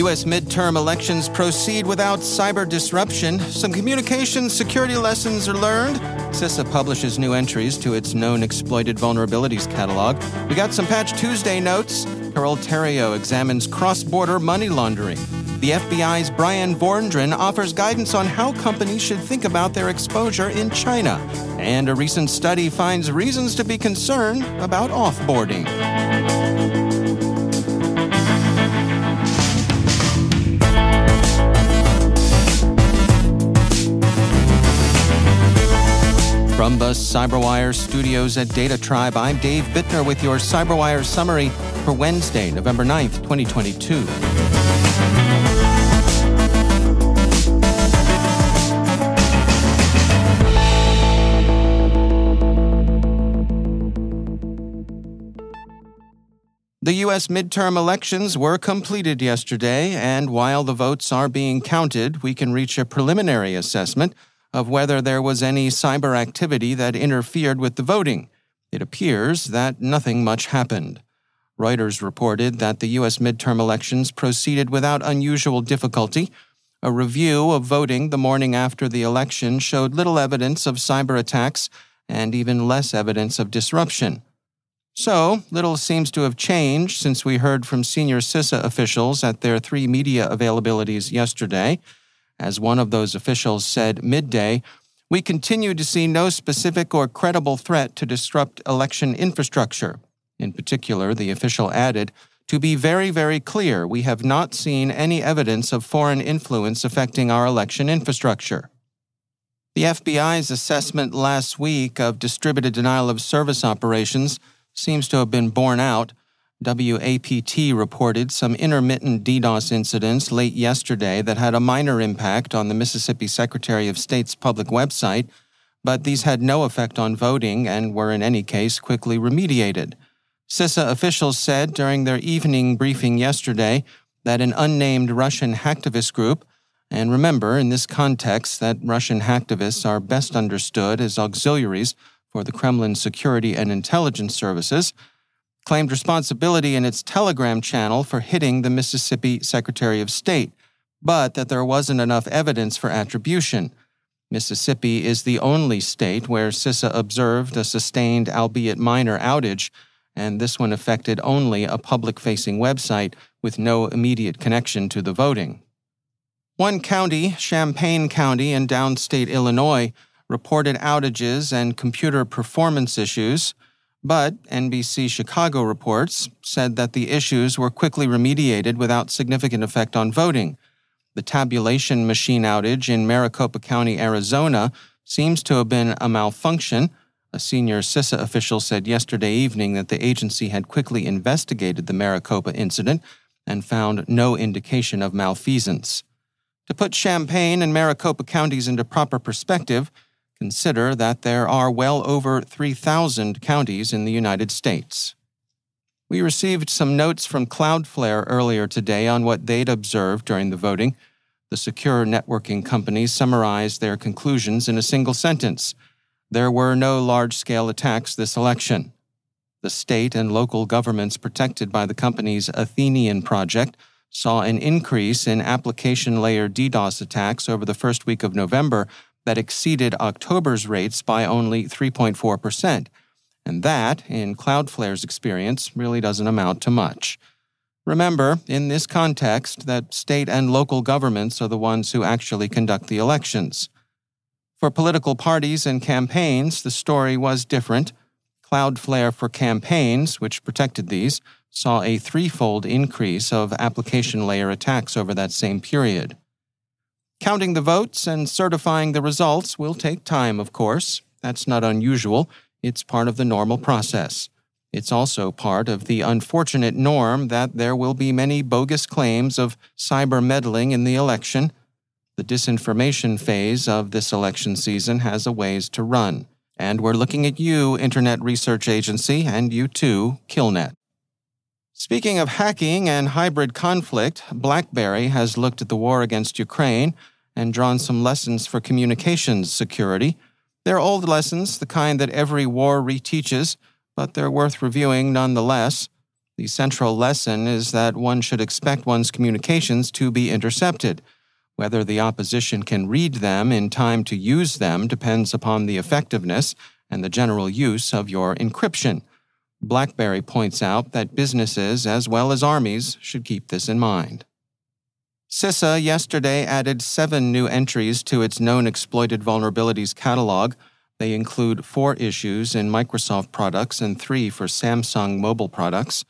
U.S. midterm elections proceed without cyber disruption. Some communication security lessons are learned. CISA publishes new entries to its known exploited vulnerabilities catalog. We got some Patch Tuesday notes. Carole Theriault examines cross border money laundering. The FBI's Bryan Vorndran offers guidance on how companies should think about their exposure in China. And a recent study finds reasons to be concerned about offboarding. From the CyberWire studios at Data Tribe, I'm Dave Bittner with your CyberWire summary for Wednesday, November 9th, 2022. The U.S. midterm elections were completed yesterday, and while the votes are being counted, we can reach a preliminary assessment of whether there was any cyber activity that interfered with the voting. It appears that nothing much happened. Reuters reported that the U.S. midterm elections proceeded without unusual difficulty. A review of voting the morning after the election showed little evidence of cyber attacks and even less evidence of disruption. So, little seems to have changed since we heard from senior CISA officials at their three media availabilities yesterday. As one of those officials said midday, we continue to see no specific or credible threat to disrupt election infrastructure. In particular, the official added, to be very, very clear, we have not seen any evidence of foreign influence affecting our election infrastructure. The FBI's assessment last week of distributed denial of service operations seems to have been borne out WAPT reported some intermittent DDoS incidents late yesterday that had a minor impact on the Mississippi Secretary of State's public website, but these had no effect on voting and were in any case quickly remediated. CISA officials said during their evening briefing yesterday that an unnamed Russian hacktivist group, and remember in this context that Russian hacktivists are best understood as auxiliaries for the Kremlin security and intelligence services, claimed responsibility in its Telegram channel for hitting the Mississippi Secretary of State, but that there wasn't enough evidence for attribution. Mississippi is the only state where CISA observed a sustained, albeit minor, outage, and this one affected only a public facing website with no immediate connection to the voting. One county, Champaign County in downstate Illinois, reported outages and computer performance issues but NBC Chicago reports said that the issues were quickly remediated without significant effect on voting. The tabulation machine outage in Maricopa County, Arizona, seems to have been a malfunction. A senior CISA official said yesterday evening that the agency had quickly investigated the Maricopa incident and found no indication of malfeasance. To put Champaign and Maricopa counties into proper perspective, Consider that there are well over 3,000 counties in the United States. We received some notes from Cloudflare earlier today on what they'd observed during the voting. The secure networking company summarized their conclusions in a single sentence There were no large scale attacks this election. The state and local governments protected by the company's Athenian project saw an increase in application layer DDoS attacks over the first week of November that exceeded October's rates by only 3.4%. And that, in Cloudflare's experience, really doesn't amount to much. Remember, in this context, that state and local governments are the ones who actually conduct the elections. For political parties and campaigns, the story was different. Cloudflare for campaigns, which protected these, saw a threefold increase of application layer attacks over that same period. Counting the votes and certifying the results will take time, of course. That's not unusual. It's part of the normal process. It's also part of the unfortunate norm that there will be many bogus claims of cyber meddling in the election. The disinformation phase of this election season has a ways to run. And we're looking at you, Internet Research Agency, and you too, Killnet. Speaking of hacking and hybrid conflict, BlackBerry has looked at the war against Ukraine and drawn some lessons for communications security. They're old lessons, the kind that every war reteaches, but they're worth reviewing nonetheless. The central lesson is that one should expect one's communications to be intercepted. Whether the opposition can read them in time to use them depends upon the effectiveness and the general use of your encryption. BlackBerry points out that businesses as well as armies should keep this in mind. CISA yesterday added seven new entries to its known exploited vulnerabilities catalog. They include four issues in Microsoft products and three for Samsung mobile products.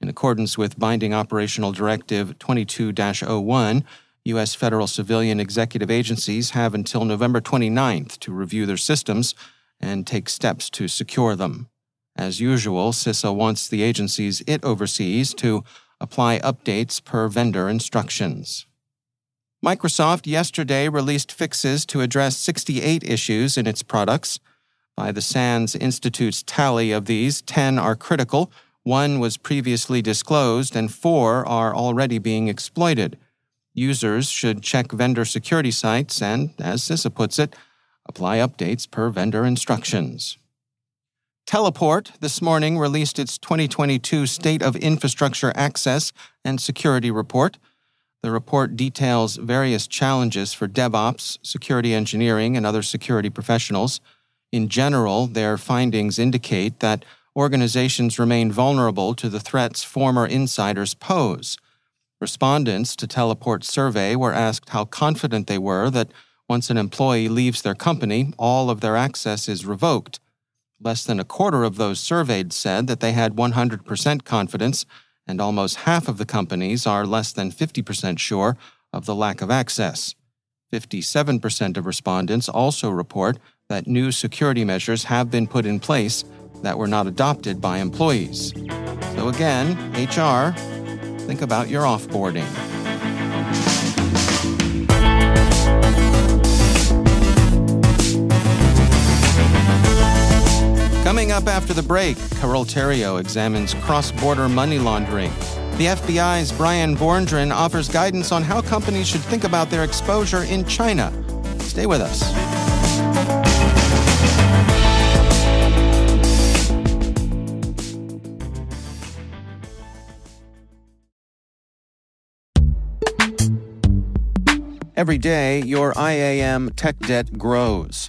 In accordance with Binding Operational Directive 22 01, U.S. federal civilian executive agencies have until November 29th to review their systems and take steps to secure them. As usual, CISA wants the agencies it oversees to apply updates per vendor instructions. Microsoft yesterday released fixes to address 68 issues in its products. By the SANS Institute's tally of these, 10 are critical, one was previously disclosed, and four are already being exploited. Users should check vendor security sites and, as CISA puts it, apply updates per vendor instructions. Teleport this morning released its 2022 State of Infrastructure Access and Security Report. The report details various challenges for DevOps, security engineering, and other security professionals. In general, their findings indicate that organizations remain vulnerable to the threats former insiders pose. Respondents to Teleport's survey were asked how confident they were that once an employee leaves their company, all of their access is revoked. Less than a quarter of those surveyed said that they had 100% confidence, and almost half of the companies are less than 50% sure of the lack of access. 57% of respondents also report that new security measures have been put in place that were not adopted by employees. So, again, HR, think about your offboarding. Up after the break, Carole Theriault examines cross border money laundering. The FBI's Bryan Vorndran offers guidance on how companies should think about their exposure in China. Stay with us. Every day, your IAM tech debt grows.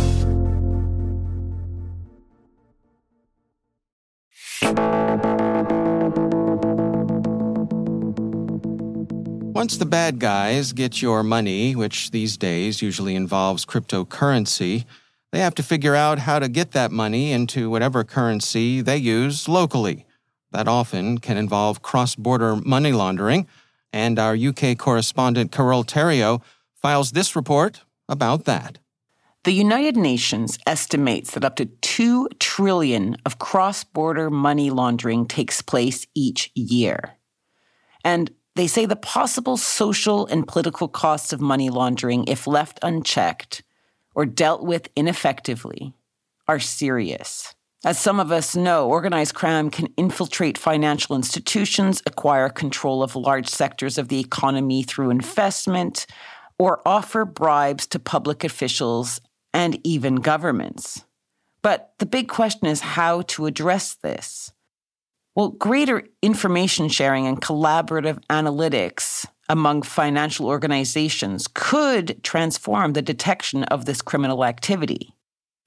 Once the bad guys get your money, which these days usually involves cryptocurrency, they have to figure out how to get that money into whatever currency they use locally. That often can involve cross border money laundering, and our UK correspondent Carole Theriault files this report about that. The United Nations estimates that up to 2 trillion of cross-border money laundering takes place each year. And they say the possible social and political costs of money laundering, if left unchecked or dealt with ineffectively, are serious. As some of us know, organized crime can infiltrate financial institutions, acquire control of large sectors of the economy through investment, or offer bribes to public officials and even governments. But the big question is how to address this. Well, greater information sharing and collaborative analytics among financial organizations could transform the detection of this criminal activity.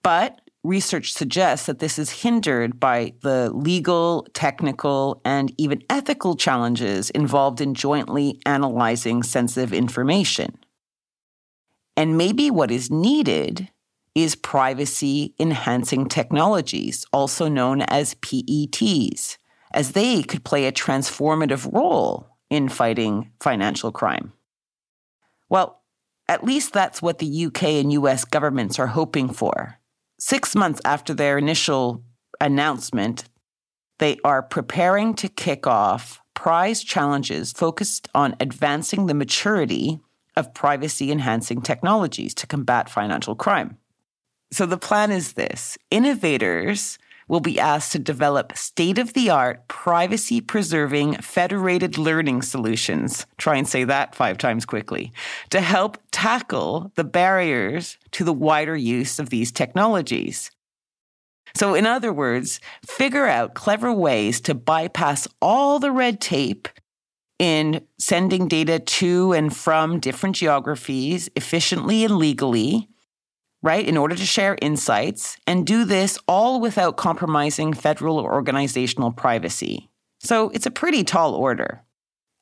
But research suggests that this is hindered by the legal, technical, and even ethical challenges involved in jointly analyzing sensitive information. And maybe what is needed is privacy enhancing technologies, also known as PETs as they could play a transformative role in fighting financial crime. Well, at least that's what the UK and US governments are hoping for. Six months after their initial announcement, they are preparing to kick off prize challenges focused on advancing the maturity of privacy enhancing technologies to combat financial crime. So the plan is this innovators will be asked to develop state of the art, privacy preserving, federated learning solutions. Try and say that five times quickly to help tackle the barriers to the wider use of these technologies. So, in other words, figure out clever ways to bypass all the red tape in sending data to and from different geographies efficiently and legally right, in order to share insights and do this all without compromising federal or organizational privacy. So it's a pretty tall order.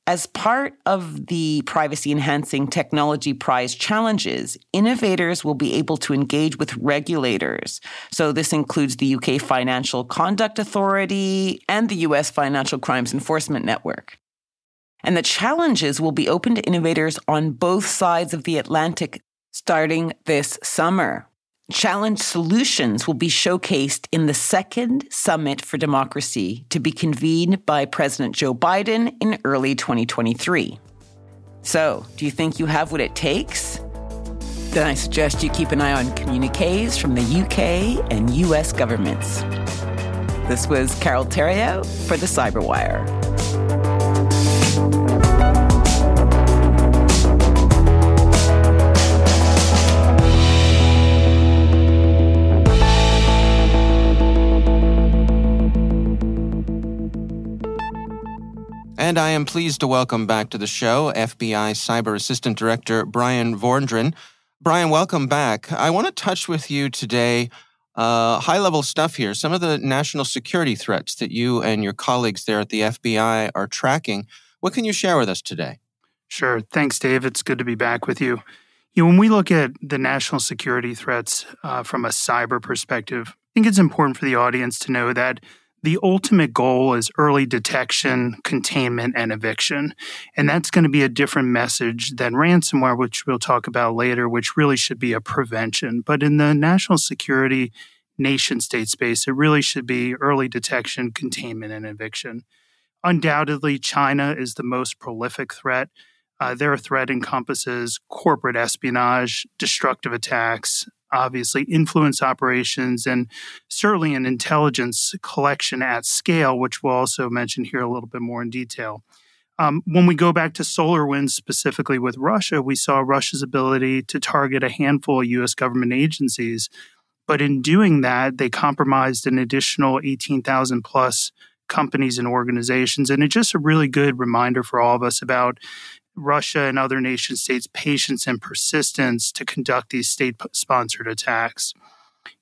As part of the privacy enhancing technology prize challenges, innovators will be able to engage with regulators. So, this includes the UK Financial Conduct Authority and the US Financial Crimes Enforcement Network. And the challenges will be open to innovators on both sides of the Atlantic starting this summer. Challenge solutions will be showcased in the second Summit for Democracy to be convened by President Joe Biden in early 2023. So, do you think you have what it takes? Then I suggest you keep an eye on communiques from the UK and US governments. This was Carole Theriault for the Cyberwire. And I am pleased to welcome back to the show FBI Cyber Assistant Director Bryan Vorndran. Brian, welcome back. I want to touch with you today uh, high level stuff here. Some of the national security threats that you and your colleagues there at the FBI are tracking. What can you share with us today? Sure. Thanks, Dave. It's good to be back with you. You know, when we look at the national security threats uh, from a cyber perspective, I think it's important for the audience to know that the ultimate goal is early detection, containment, and eviction. And that's going to be a different message than ransomware, which we'll talk about later, which really should be a prevention. But in the national security nation state space, it really should be early detection, containment, and eviction. Undoubtedly, China is the most prolific threat. Uh, their threat encompasses corporate espionage, destructive attacks, obviously influence operations, and certainly an intelligence collection at scale, which we'll also mention here a little bit more in detail. Um, when we go back to SolarWinds specifically with Russia, we saw Russia's ability to target a handful of U.S. government agencies. But in doing that, they compromised an additional 18,000 plus companies and organizations. And it's just a really good reminder for all of us about Russia and other nation states' patience and persistence to conduct these state sponsored attacks.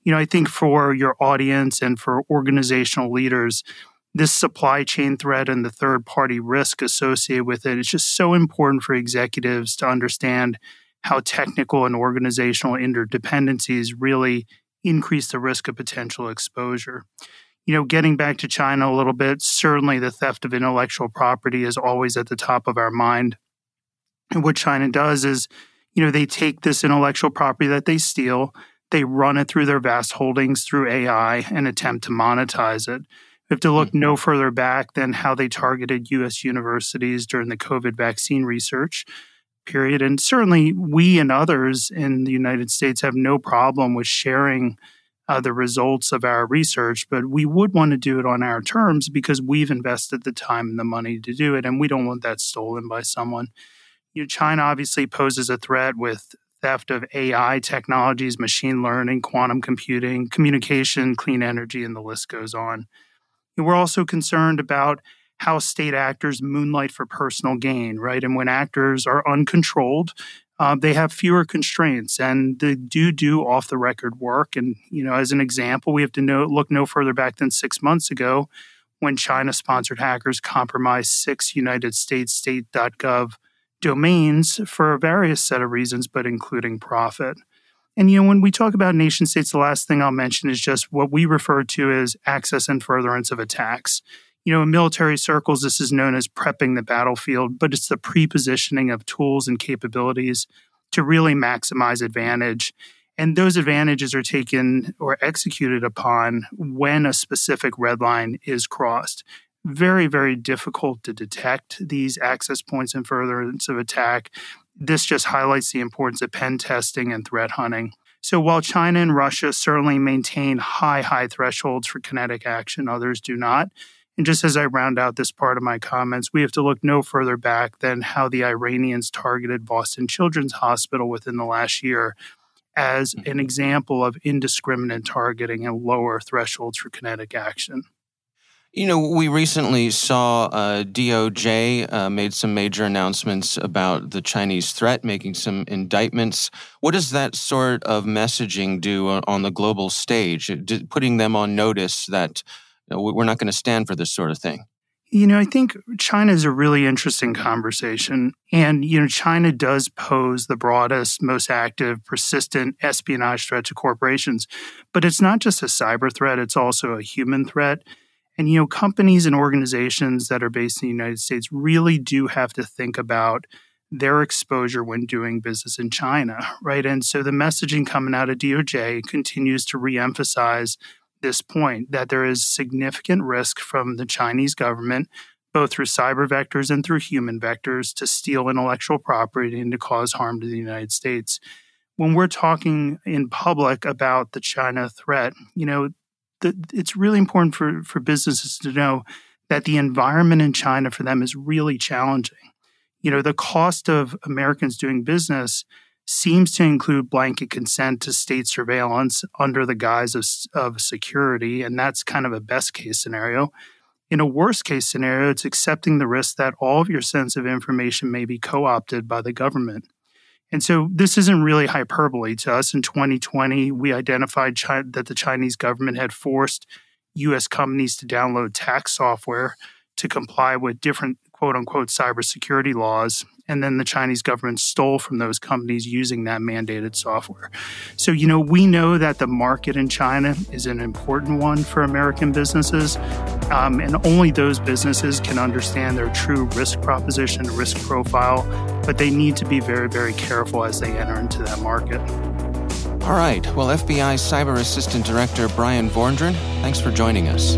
You know, I think for your audience and for organizational leaders, this supply chain threat and the third party risk associated with it—it's just so important for executives to understand how technical and organizational interdependencies really increase the risk of potential exposure. You know, getting back to China a little bit, certainly the theft of intellectual property is always at the top of our mind. And what China does is, you know, they take this intellectual property that they steal, they run it through their vast holdings through AI and attempt to monetize it. We have to look no mm-hmm. further back than how they targeted US universities during the COVID vaccine research period. And certainly, we and others in the United States have no problem with sharing uh, the results of our research, but we would want to do it on our terms because we've invested the time and the money to do it, and we don't want that stolen by someone you know, China obviously poses a threat with theft of AI technologies, machine learning, quantum computing, communication, clean energy, and the list goes on. And we're also concerned about how state actors moonlight for personal gain, right? And when actors are uncontrolled, uh, they have fewer constraints and they do do off the record work. And, you know, as an example, we have to know, look no further back than six months ago when China sponsored hackers compromised six United States state.gov domains for a various set of reasons, but including profit. And you know, when we talk about nation states, the last thing I'll mention is just what we refer to as access and furtherance of attacks. You know, in military circles, this is known as prepping the battlefield, but it's the prepositioning of tools and capabilities to really maximize advantage. And those advantages are taken or executed upon when a specific red line is crossed very, very difficult to detect these access points and furtherance of attack. This just highlights the importance of pen testing and threat hunting. So while China and Russia certainly maintain high, high thresholds for kinetic action, others do not. And just as I round out this part of my comments, we have to look no further back than how the Iranians targeted Boston Children's Hospital within the last year as an mm-hmm. example of indiscriminate targeting and lower thresholds for kinetic action. You know, we recently saw uh, DOJ uh, made some major announcements about the Chinese threat, making some indictments. What does that sort of messaging do on the global stage, putting them on notice that you know, we're not going to stand for this sort of thing? You know, I think China is a really interesting conversation. And, you know, China does pose the broadest, most active, persistent espionage threat to corporations. But it's not just a cyber threat, it's also a human threat. And, you know, companies and organizations that are based in the United States really do have to think about their exposure when doing business in China, right? And so the messaging coming out of DOJ continues to reemphasize this point that there is significant risk from the Chinese government, both through cyber vectors and through human vectors, to steal intellectual property and to cause harm to the United States. When we're talking in public about the China threat, you know, the, it's really important for, for businesses to know that the environment in China for them is really challenging. You know, the cost of Americans doing business seems to include blanket consent to state surveillance under the guise of, of security. And that's kind of a best case scenario. In a worst case scenario, it's accepting the risk that all of your sensitive information may be co opted by the government. And so this isn't really hyperbole to us. In 2020, we identified China, that the Chinese government had forced US companies to download tax software to comply with different quote unquote cybersecurity laws. And then the Chinese government stole from those companies using that mandated software. So, you know, we know that the market in China is an important one for American businesses, um, and only those businesses can understand their true risk proposition, risk profile, but they need to be very, very careful as they enter into that market. All right. Well, FBI Cyber Assistant Director Bryan Vorndran, thanks for joining us.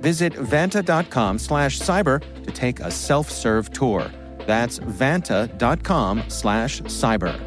Visit vanta.com slash cyber to take a self-serve tour. That's vanta.com slash cyber.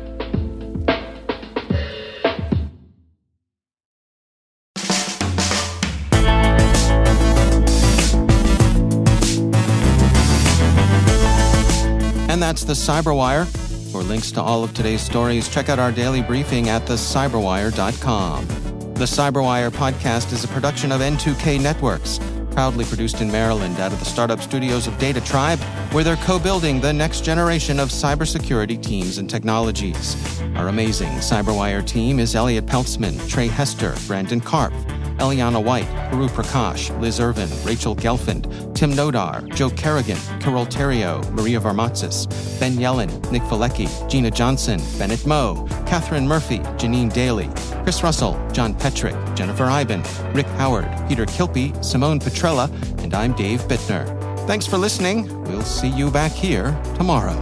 And that's the Cyberwire. For links to all of today's stories, check out our daily briefing at thecyberwire.com. The Cyberwire podcast is a production of N2K Networks proudly produced in Maryland out of the startup studios of Data Tribe, where they're co building the next generation of cybersecurity teams and technologies. Our amazing CyberWire team is Elliot Peltzman, Trey Hester, Brandon Karpf, Eliana White, Guru Prakash, Liz Irvin, Rachel Gelfand, Tim Nodar, Joe Kerrigan, Carole Theriault, Maria Varmatzis, Ben Yellen, Nick Valecki, Gina Johnson, Bennett Moe, Catherine Murphy, Janine Daly, Chris Russell, John Petrik, Jennifer Eiben, Rick Howard, Peter Kilpe, Simone Petrella, and I'm Dave Bittner. Thanks for listening. We'll see you back here tomorrow.